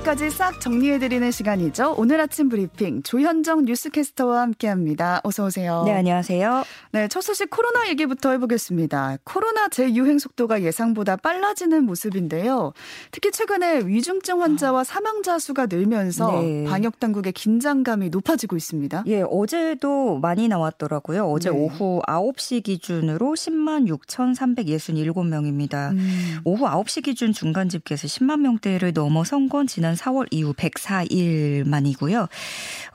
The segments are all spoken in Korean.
뉴스까지 싹 정리해드리는 시간이죠. 오늘 아침 브리핑 조현정 뉴스캐스터와 함께합니다. 어서 오세요. 네, 안녕하세요. 네, 첫 소식 코로나 얘기부터 해보겠습니다. 코로나 재유행 속도가 예상보다 빨라지는 모습인데요. 특히 최근에 위중증 환자와 사망자 수가 늘면서 네. 방역 당국의 긴장감이 높아지고 있습니다. 예, 어제도 많이 나왔더라고요. 어제 네. 오후 9시 기준으로 10만 6,367명입니다. 음. 오후 9시 기준 중간 집계에서 10만 명대를 넘어선 건 지난 4월 이후 104일 만이고요.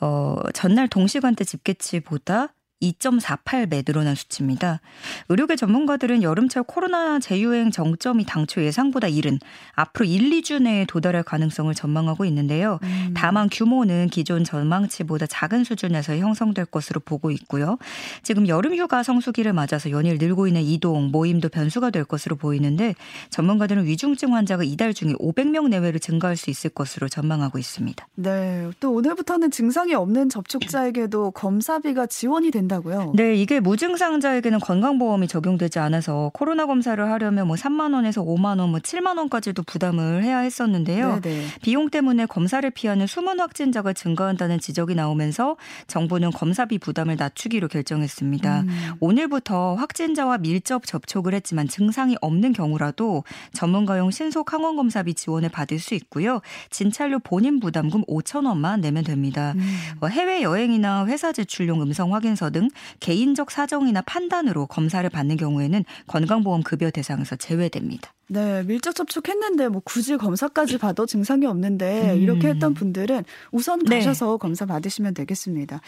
어, 전날 동시간대 집계치보다 2.48배 늘어난 수치입니다. 의료계 전문가들은 여름철 코로나 재유행 정점이 당초 예상보다 이른 앞으로 1, 2주 내에 도달할 가능성을 전망하고 있는데요. 음. 다만 규모는 기존 전망치보다 작은 수준에서 형성될 것으로 보고 있고요. 지금 여름 휴가 성수기를 맞아서 연일 늘고 있는 이동, 모임도 변수가 될 것으로 보이는데 전문가들은 위중증 환자가 이달 중에 500명 내외로 증가할 수 있을 것으로 전망하고 있습니다. 네. 또 오늘부터는 증상이 없는 접촉자에게도 검사비가 지원이 된다 된다고요? 네, 이게 무증상자에게는 건강보험이 적용되지 않아서 코로나 검사를 하려면 뭐 3만 원에서 5만 원, 뭐 7만 원까지도 부담을 해야 했었는데요. 네네. 비용 때문에 검사를 피하는 숨은 확진자가 증가한다는 지적이 나오면서 정부는 검사비 부담을 낮추기로 결정했습니다. 음. 오늘부터 확진자와 밀접 접촉을 했지만 증상이 없는 경우라도 전문가용 신속 항원 검사비 지원을 받을 수 있고요. 진찰료 본인 부담금 5천 원만 내면 됩니다. 음. 뭐 해외 여행이나 회사 제출용 음성 확인서 등 개인적 사정이나 판단으로 검사를 받는 경우에는 건강보험 급여 대상에서 제외됩니다. 네, 밀접 접촉했는데 뭐 굳이 검사까지 받아 증상이 없는데 음. 이렇게 했던 분들은 우선 네. 가셔서 네. 검사 받으시면 되겠습니다.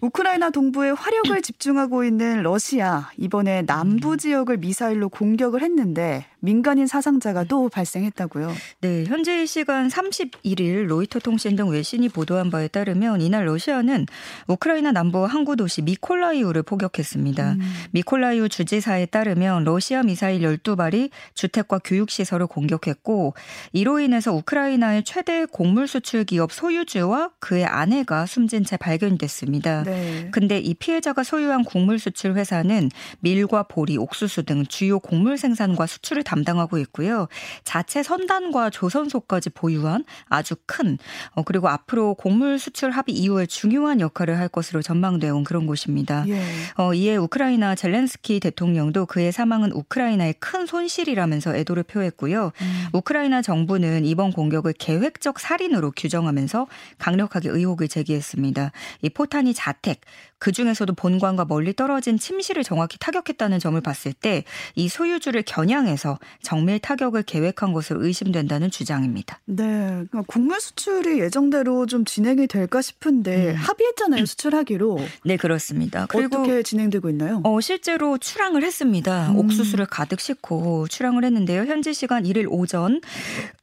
우크라이나 동부에 화력을 집중하고 있는 러시아 이번에 남부 지역을 미사일로 공격을 했는데 민간인 사상자가 또 발생했다고요. 네, 현재 시간 31일 로이터 통신 등 외신이 보도한 바에 따르면 이날 러시아는 우크라이나 남부 항구 도시 미콜라이우를 포격했습니다. 음. 미콜라이우 주지사에 따르면 러시아 미사일 12발이 주택 과 교육 시설을 공격했고 이로 인해서 우크라이나의 최대 곡물 수출 기업 소유주와 그의 아내가 숨진 채 발견됐습니다. 네. 근데 이 피해자가 소유한 곡물 수출 회사는 밀과 보리, 옥수수 등 주요 곡물 생산과 수출을 담당하고 있고요. 자체 선단과 조선소까지 보유한 아주 큰 어, 그리고 앞으로 곡물 수출 합의 이후에 중요한 역할을 할 것으로 전망되어 온 그런 곳입니다. 예. 어, 이에 우크라이나 젤렌스키 대통령도 그의 사망은 우크라이나의 큰 손실이라면서 애도를 표했고요. 음. 우크라이나 정부는 이번 공격을 계획적 살인으로 규정하면서 강력하게 의혹을 제기했습니다. 이 포탄이 자택, 그 중에서도 본관과 멀리 떨어진 침실을 정확히 타격했다는 점을 봤을 때 이 소유주를 겨냥해서 정밀 타격을 계획한 것으로 의심된다는 주장입니다. 네, 그러니까 곡물 수출이 예정대로 좀 진행이 될까 싶은데 음. 합의했잖아요, 수출하기로. 네, 그렇습니다. 그리고 어떻게 진행되고 있나요? 어, 실제로 출항을 했습니다. 음. 옥수수를 가득 싣고 출항을 했는데 요. 현지 시간 1일 오전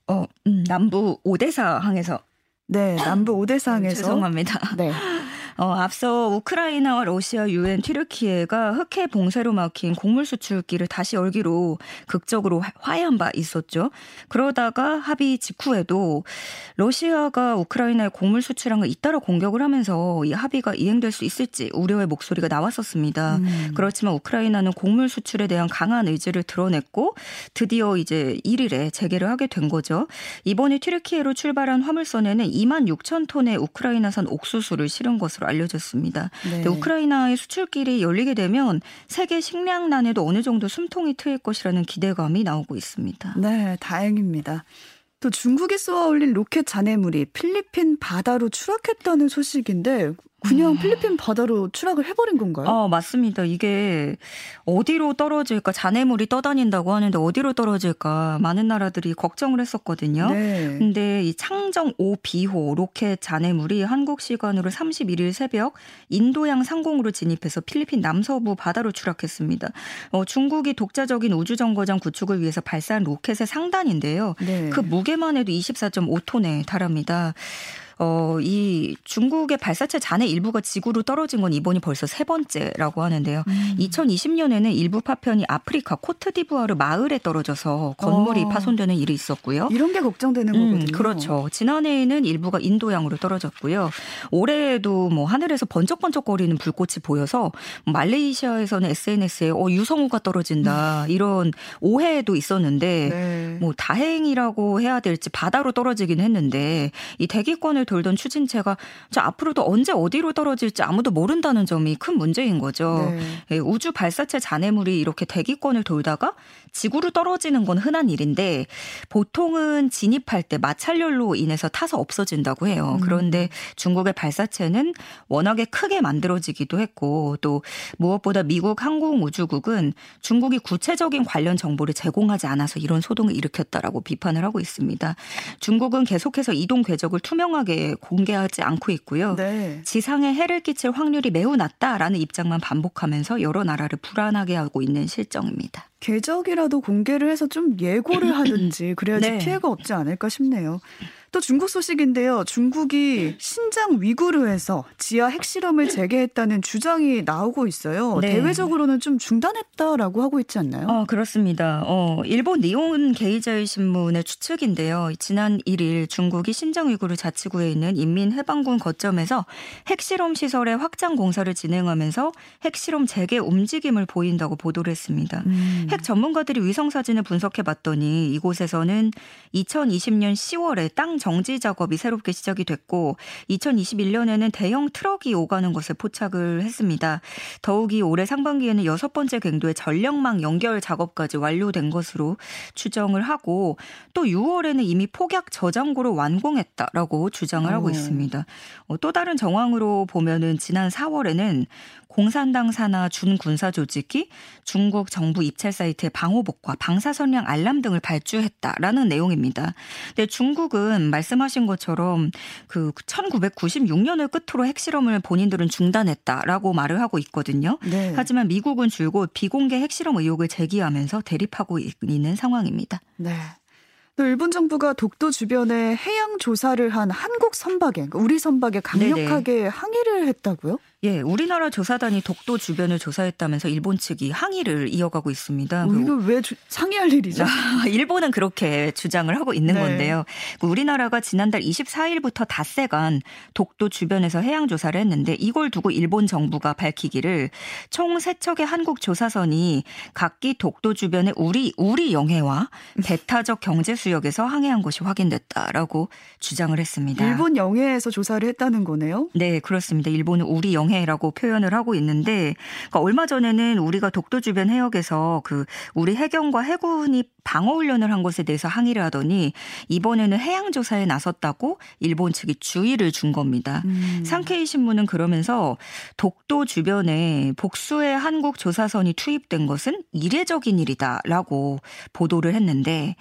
어, 음, 남부 오데사 항에서 네, 남부 오데사 항에서 죄송합니다. 네. 어, 앞서 우크라이나와 러시아, 유엔, 튀르키예가 흑해 봉쇄로 막힌 곡물 수출기를 다시 열기로 극적으로 화해한 바 있었죠. 그러다가 합의 직후에도 러시아가 우크라이나에 곡물 수출한 걸 잇따라 공격을 하면서 이 합의가 이행될 수 있을지 우려의 목소리가 나왔었습니다. 음. 그렇지만 우크라이나는 곡물 수출에 대한 강한 의지를 드러냈고 드디어 이제 1일에 재개를 하게 된 거죠. 이번에 튀르키예로 출발한 화물선에는 2만 6천 톤의 우크라이나산 옥수수를 실은 것으로 알려졌습니다. 네. 우크라이나의 수출길이 열리게 되면 세계 식량난에도 어느 정도 숨통이 트일 것이라는 기대감이 나오고 있습니다. 네, 다행입니다. 또 중국이 쏘아 올린 로켓 잔해물이 필리핀 바다로 추락했다는 소식인데 그냥 음. 필리핀 바다로 추락을 해버린 건가요? 어, 맞습니다. 이게 어디로 떨어질까 잔해물이 떠다닌다고 하는데 어디로 떨어질까 많은 나라들이 걱정을 했었거든요. 네. 근데 이 창정 5B호 로켓 잔해물이 한국 시간으로 31일 새벽 인도양 상공으로 진입해서 필리핀 남서부 바다로 추락했습니다. 어, 중국이 독자적인 우주 정거장 구축을 위해서 발사한 로켓의 상단인데요. 네. 그 무게만 해도 24.5톤에 달합니다. 어, 이 중국의 발사체 잔해 일부가 지구로 떨어진 건 이번이 벌써 세 번째라고 하는데요. 음. 2020년에는 일부 파편이 아프리카 코트디부아르 마을에 떨어져서 건물이 어. 파손되는 일이 있었고요. 이런 게 걱정되는 음, 거거든요. 그렇죠. 지난해에는 일부가 인도양으로 떨어졌고요. 올해에도 뭐 하늘에서 번쩍번쩍거리는 불꽃이 보여서 말레이시아에서는 SNS에 어, 유성우가 떨어진다 이런 오해도 있었는데 네. 뭐 다행이라고 해야 될지 바다로 떨어지긴 했는데 이 대기권을 돌던 추진체가 자 앞으로도 언제 어디로 떨어질지 아무도 모른다는 점이 큰 문제인 거죠. 네. 예, 우주 발사체 잔해물이 이렇게 대기권을 돌다가 지구로 떨어지는 건 흔한 일인데 보통은 진입할 때 마찰열로 인해서 타서 없어진다고 해요. 음. 그런데 중국의 발사체는 워낙에 크게 만들어지기도 했고 또 무엇보다 미국 항공우주국은 중국이 구체적인 관련 정보를 제공하지 않아서 이런 소동을 일으켰다라고 비판을 하고 있습니다. 중국은 계속해서 이동 궤적을 투명하게 공개하지 않고 있고요. 네. 지상에 해를 끼칠 확률이 매우 낮다라는 입장만 반복하면서 여러 나라를 불안하게 하고 있는 실정입니다. 궤적이라도 공개를 해서 좀 예고를 하든지 그래야지 네. 피해가 없지 않을까 싶네요. 또 중국 소식인데요. 중국이 신장 위구르에서 지하 핵실험을 재개했다는 주장이 나오고 있어요. 네. 대외적으로는 좀 중단했다라고 하고 있지 않나요? 어, 그렇습니다. 어, 일본 니온 게이저의 신문의 추측인데요. 지난 1일 중국이 신장 위구르 자치구에 있는 인민해방군 거점에서 핵실험 시설의 확장 공사를 진행하면서 핵실험 재개 움직임을 보인다고 보도를 했습니다. 음. 핵 전문가들이 위성 사진을 분석해 봤더니 이곳에서는 2020년 10월에 땅 정지 작업이 새롭게 시작이 됐고 2021년에는 대형 트럭이 오가는 것을 포착을 했습니다. 더욱이 올해 상반기에는 여섯 번째 갱도의 전력망 연결 작업까지 완료된 것으로 추정을 하고 또 6월에는 이미 폭약 저장고를 완공했다라고 주장을 하고 있습니다. 어, 또 다른 정황으로 보면은 지난 4월에는 공산당 산하 준군사 조직이 중국 정부 입찰 사이트의 방호복과 방사선량 알람 등을 발주했다라는 내용입니다. 근데 중국은 말씀하신 것처럼 그 1996년을 끝으로 핵실험을 본인들은 중단했다라고 말을 하고 있거든요. 네. 하지만 미국은 줄곧 비공개 핵실험 의혹을 제기하면서 대립하고 있는 상황입니다. 네. 또 일본 정부가 독도 주변에 해양 조사를 한 한국 선박에 우리 선박에 강력하게 네네. 항의를 했다고요? 예, 우리나라 조사단이 독도 주변을 조사했다면서 일본 측이 항의를 이어가고 있습니다. 어, 이거 왜 주, 상의할 일이죠? 일본은 그렇게 주장을 하고 있는 네. 건데요. 그 우리나라가 지난달 24일부터 닷새간 독도 주변에서 해양 조사를 했는데 이걸 두고 일본 정부가 밝히기를 총 3척의 한국 조사선이 각기 독도 주변의 우리 우리 영해와 배타적 경제 수역에서 항해한 것이 확인됐다라고 주장을 했습니다. 일본 영해에서 조사를 했다는 거네요? 네, 그렇습니다. 일본은 우리 영해 명해라고 표현을 하고 있는데 그러니까 얼마 전에는 우리가 독도 주변 해역에서 그 우리 해경과 해군이 방어 훈련을 한 것에 대해서 항의를 하더니 이번에는 해양 조사에 나섰다고 일본 측이 주의를 준 겁니다. 음. 상케이 신문은 그러면서 독도 주변에 복수의 한국 조사선이 투입된 것은 이례적인 일이다라고 보도를 했는데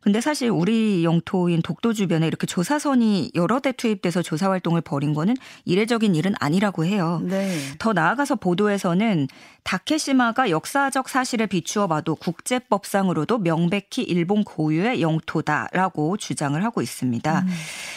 근데 사실 우리 영토인 독도 주변에 이렇게 조사선이 여러 대 투입돼서 조사 활동을 벌인 거는 이례적인 일은 아니라고 해요. 네. 더 나아가서 보도에서는 다케시마가 역사적 사실에 비추어 봐도 국제법상으로도 명백히 일본 고유의 영토다라고 주장을 하고 있습니다. 음.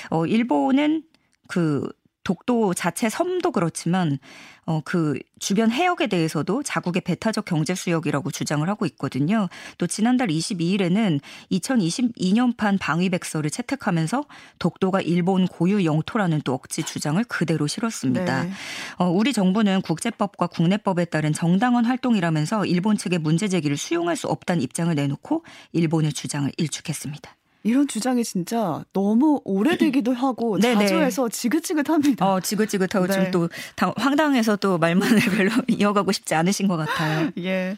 어, 일본은 그 독도 자체 섬도 그렇지만 어, 그 주변 해역에 대해서도 자국의 배타적 경제 수역이라고 주장을 하고 있거든요. 또 지난달 22일에는 2022년판 방위백서를 채택하면서 독도가 일본 고유 영토라는 또 억지 주장을 그대로 실었습니다. 네. 어, 우리 정부는 국제법과 국내법에 따른 정당한 활동이라면서 일본 측의 문제 제기를 수용할 수 없다는 입장을 내놓고 일본의 주장을 일축했습니다. 이런 주장이 진짜 너무 오래되기도 하고 자주 해서 지긋지긋합니다. 어, 지긋지긋하고 네. 좀또 황당해서 또 말만을 별로 이어가고 싶지 않으신 것 같아요. 예.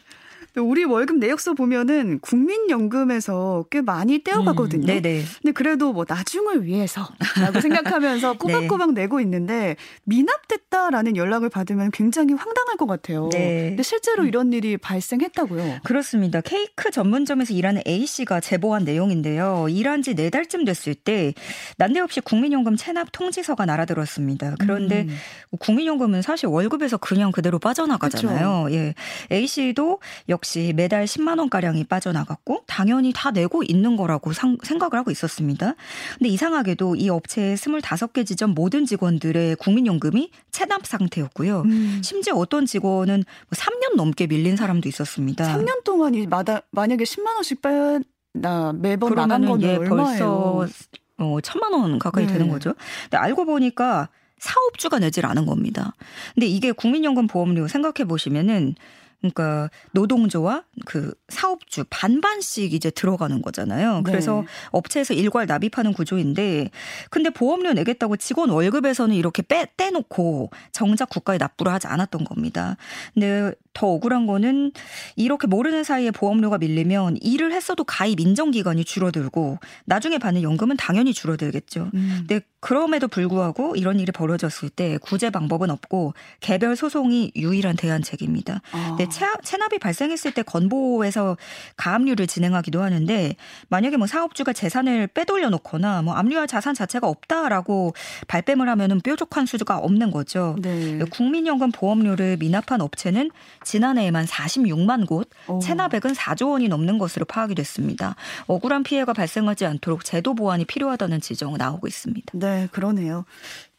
우리 월급 내역서 보면은 국민연금에서 꽤 많이 떼어가거든요. 음, 네네. 근데 그래도 뭐 나중을 위해서라고 생각하면서 네. 꼬박꼬박 네. 내고 있는데 미납됐다라는 연락을 받으면 굉장히 황당할 것 같아요. 네. 근데 실제로 이런 일이 발생했다고요? 그렇습니다. 케이크 전문점에서 일하는 A 씨가 제보한 내용인데요. 일한 지 네 달쯤 됐을 때 난데없이 국민연금 체납 통지서가 날아들었습니다. 그런데 음. 국민연금은 사실 월급에서 그냥 그대로 빠져나가잖아요. 그렇죠. 예. A 씨도 역 역시 매달 10만 원가량이 빠져나갔고 당연히 다 내고 있는 거라고 상, 생각을 하고 있었습니다. 근데 이상하게도 이 업체의 25개 지점 모든 직원들의 국민연금이 체납 상태였고요. 음. 심지어 어떤 직원은 3년 뭐 넘게 밀린 사람도 있었습니다. 3년 동안이 마다, 만약에 10만 원씩 빼나 매번 나간 건 예, 얼마예요? 벌써 어, 천만 원 가까이 네. 되는 거죠. 근데 알고 보니까 사업주가 내질 않은 겁니다. 근데 이게 국민연금 보험료 생각해 보시면은 그러니까 노동조와 그 사업주 반반씩 이제 들어가는 거잖아요. 그래서 네. 업체에서 일괄 납입하는 구조인데 근데 보험료 내겠다고 직원 월급에서는 이렇게 빼 떼놓고 정작 국가에 납부를 하지 않았던 겁니다. 근데 더 억울한 거는 이렇게 모르는 사이에 보험료가 밀리면 일을 했어도 가입 인정 기간이 줄어들고 나중에 받는 연금은 당연히 줄어들겠죠. 음. 근데 그럼에도 불구하고 이런 일이 벌어졌을 때 구제 방법은 없고 개별 소송이 유일한 대안책입니다. 아. 근데 체납이 발생했을 때 건보에서 가압류를 진행하기도 하는데 만약에 뭐 사업주가 재산을 빼돌려 놓거나 뭐 압류할 자산 자체가 없다라고 발뺌을 하면은 뾰족한 수주가 없는 거죠. 네. 국민연금 보험료를 미납한 업체는 지난해에만 46만 곳, 오. 체납액은 4조 원이 넘는 것으로 파악이 됐습니다. 억울한 피해가 발생하지 않도록 제도 보완이 필요하다는 지적 나오고 있습니다. 네, 그러네요.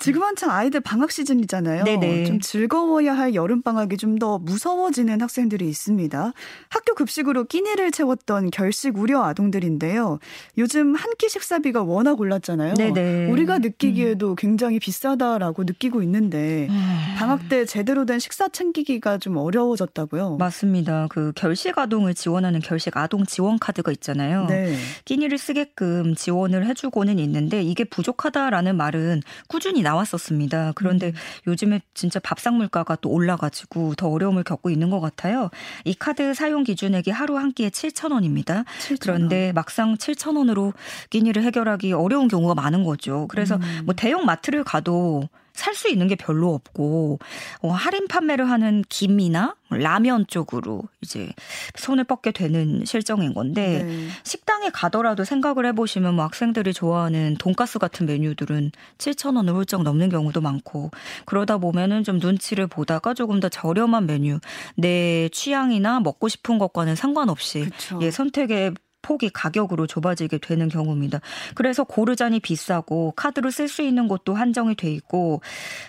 지금 한창 아이들 방학 시즌이잖아요. 네네. 좀 즐거워야 할 여름 방학이 좀 더 무서워지는 학생들이 있습니다. 학교 급식으로 끼니를 채웠던 결식 우려 아동들인데요. 요즘 한 끼 식사비가 워낙 올랐잖아요. 네네. 우리가 느끼기에도 음. 굉장히 비싸다라고 느끼고 있는데 음. 방학 때 제대로 된 식사 챙기기가 좀 어려워졌다고요. 맞습니다. 그 결식 아동을 지원하는 결식 아동 지원 카드가 있잖아요. 네. 끼니를 쓰게끔 지원을 해주고는 있는데 이게 부족하다라는 말은 꾸준히 나. 나왔었습니다. 그런데 음. 요즘에 진짜 밥상 물가가 또 올라가지고 더 어려움을 겪고 있는 것 같아요. 이 카드 사용 기준액이 하루 한 끼에 7천 원입니다. 7,000원. 그런데 막상 7천 원으로 끼니를 해결하기 어려운 경우가 많은 거죠. 그래서 음. 뭐 대형 마트를 가도 살 수 있는 게 별로 없고 어, 할인 판매를 하는 김이나 라면 쪽으로 이제 손을 뻗게 되는 실정인 건데 네. 식당에 가더라도 생각을 해보시면 뭐 학생들이 좋아하는 돈가스 같은 메뉴들은 7천 원을 훌쩍 넘는 경우도 많고 그러다 보면은 좀 눈치를 보다가 조금 더 저렴한 메뉴 내 취향이나 먹고 싶은 것과는 상관없이 그쵸. 예 선택의 폭이 가격으로 좁아지게 되는 경우입니다. 그래서 고르자니 비싸고 카드로 쓸 수 있는 곳도 한정이 돼 있고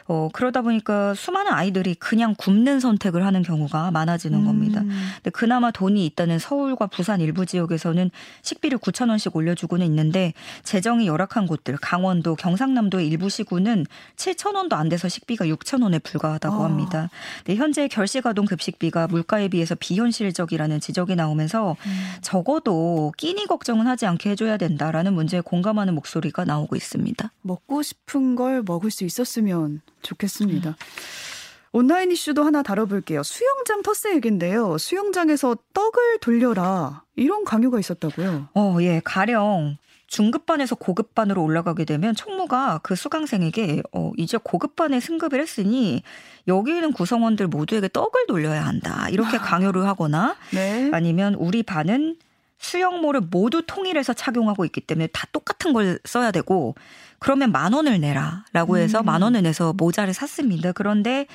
어 그러다 보니까 수많은 아이들이 그냥 굶는 선택을 하는 경우가 많아지는 음. 겁니다. 근데 그나마 돈이 있다는 서울과 부산 일부 지역에서는 식비를 9천 원씩 올려주고는 있는데 재정이 열악한 곳들 강원도 경상남도의 일부 시군은 7천 원도 안 돼서 식비가 6천 원에 불과하다고 아. 합니다. 근데 현재 결식 아동 급식비가 물가에 비해서 비현실적이라는 지적이 나오면서 음. 적어도 끼니 걱정은 하지 않게 해줘야 된다라는 문제에 공감하는 목소리가 나오고 있습니다. 먹고 싶은 걸 먹을 수 있었으면 좋겠습니다. 음. 온라인 이슈도 하나 다뤄볼게요. 수영장 터스 얘기인데요. 수영장에서 떡을 돌려라. 이런 강요가 있었다고요? 어, 예. 가령 중급반에서 고급반으로 올라가게 되면 총무가 그 수강생에게 어, 이제 고급반에 승급을 했으니 여기 있는 구성원들 모두에게 떡을 돌려야 한다. 이렇게 강요를 하거나 네. 아니면 우리 반은 수영모를 모두 통일해서 착용하고 있기 때문에 다 똑같은 걸 써야 되고 그러면 만 원을 내라라고 해서 음. 만 원을 내서 모자를 샀습니다. 그런데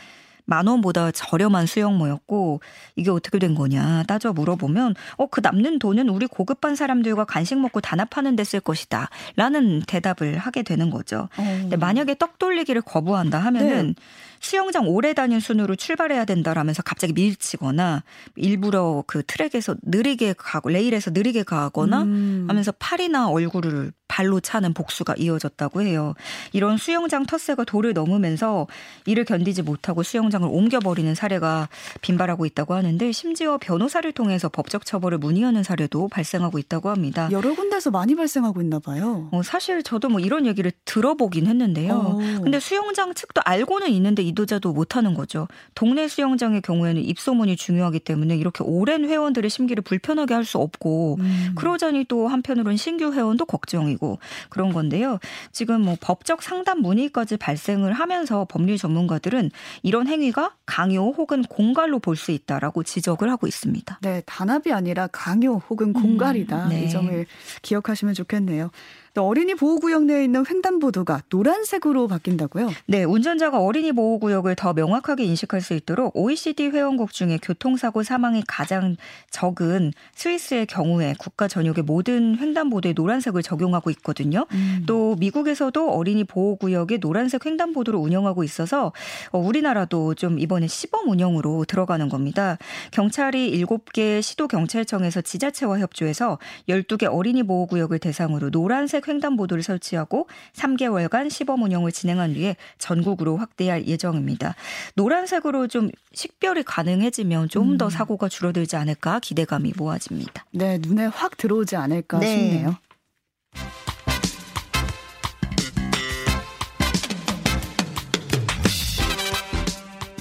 만 원보다 저렴한 수영모였고 이게 어떻게 된 거냐 따져 물어보면 어 그 남는 돈은 우리 고급반 사람들과 간식 먹고 단합하는 데 쓸 것이다 라는 대답을 하게 되는 거죠. 어. 근데 만약에 떡 돌리기를 거부한다 하면은 네. 수영장 오래 다닌 순으로 출발해야 된다라면서 갑자기 밀치거나 일부러 그 트랙에서 느리게 가고 레일에서 느리게 가거나 음. 하면서 팔이나 얼굴을 발로 차는 복수가 이어졌다고 해요. 이런 수영장 텃세가 도를 넘으면서 이를 견디지 못하고 수영장을 옮겨버리는 사례가 빈발하고 있다고 하는데 심지어 변호사를 통해서 법적 처벌을 문의하는 사례도 발생하고 있다고 합니다. 여러 군데서 많이 발생하고 있나 봐요. 어, 사실 저도 뭐 이런 얘기를 들어보긴 했는데요. 오. 어. 근데 수영장 측도 알고는 있는데 이도저도 못하는 거죠. 동네 수영장의 경우에는 입소문이 중요하기 때문에 이렇게 오랜 회원들의 심기를 불편하게 할 수 없고 음. 그러자니 또 한편으로는 신규 회원도 걱정이고 아니고 그런 건데요. 지금 뭐 법적 상담 문의까지 발생을 하면서 법률 전문가들은 이런 행위가 강요 혹은 공갈로 볼 수 있다라고 지적을 하고 있습니다. 네, 단합이 아니라 강요 혹은 공갈이다. 음, 네. 이 점을 기억하시면 좋겠네요. 또 어린이 보호구역 내에 있는 횡단보도가 노란색으로 바뀐다고요? 네, 운전자가 어린이 보호구역을 더 명확하게 인식할 수 있도록 OECD 회원국 중에 교통사고 사망이 가장 적은 스위스의 경우에 국가 전역의 모든 횡단보도에 노란색을 적용하고 있거든요. 음. 또 미국에서도 어린이 보호구역에 노란색 횡단보도를 운영하고 있어서 어, 우리나라도 좀 이번에 시범 운영으로 들어가는 겁니다. 경찰이 7개 시도 경찰청에서 지자체와 협조해서 12개 어린이 보호구역을 대상으로 노란색 횡단보도를 설치하고 3개월간 시범 운영을 진행한 뒤에 전국으로 확대할 예정입니다. 노란색으로 좀 식별이 가능해지면 좀더 음. 사고가 줄어들지 않을까 기대감이 모아집니다. 네, 눈에 확 들어오지 않을까 네. 싶네요.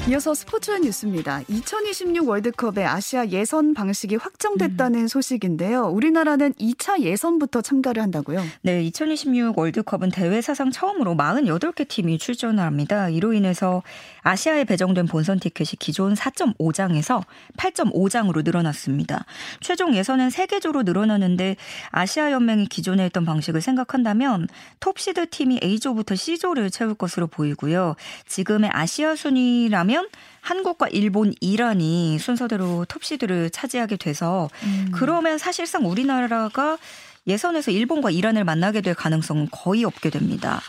이어서 스포츠와 뉴스입니다. 2026 월드컵의 아시아 예선 방식이 확정됐다는 음. 소식인데요. 우리나라는 2차 예선부터 참가를 한다고요? 네, 2026 월드컵은 대회 사상 처음으로 48개 팀이 출전을 합니다. 이로 인해서 아시아에 배정된 본선 티켓이 기존 4.5장에서 8.5장으로 늘어났습니다. 최종 예선은 3개조로 늘어나는데 아시아 연맹이 기존에 했던 방식을 생각한다면 톱시드 팀이 A조부터 C조를 채울 것으로 보이고요. 지금의 아시아 순위라면 한국과 일본, 이란이 순서대로 톱시드를 차지하게 돼서 음. 그러면 사실상 우리나라가 예선에서 일본과 이란을 만나게 될 가능성은 거의 없게 됩니다.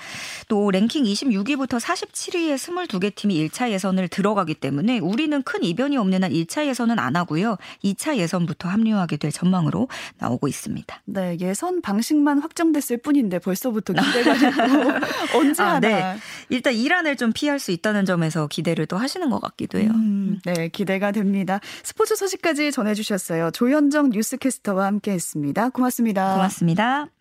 또 랭킹 26위부터 47위의 22개 팀이 1차 예선을 들어가기 때문에 우리는 큰 이변이 없는 한 1차 예선은 안 하고요. 2차 예선부터 합류하게 될 전망으로 나오고 있습니다. 네, 예선 방식만 확정됐을 뿐인데 벌써부터 기대가 되고 언제 아, 하나. 네. 일단 이란을 좀 피할 수 있다는 점에서 기대를 또 하시는 것 같기도 해요. 음, 네, 기대가 됩니다. 스포츠 소식까지 전해주셨어요. 조현정 뉴스캐스터와 함께했습니다. 고맙습니다. 고맙습니다.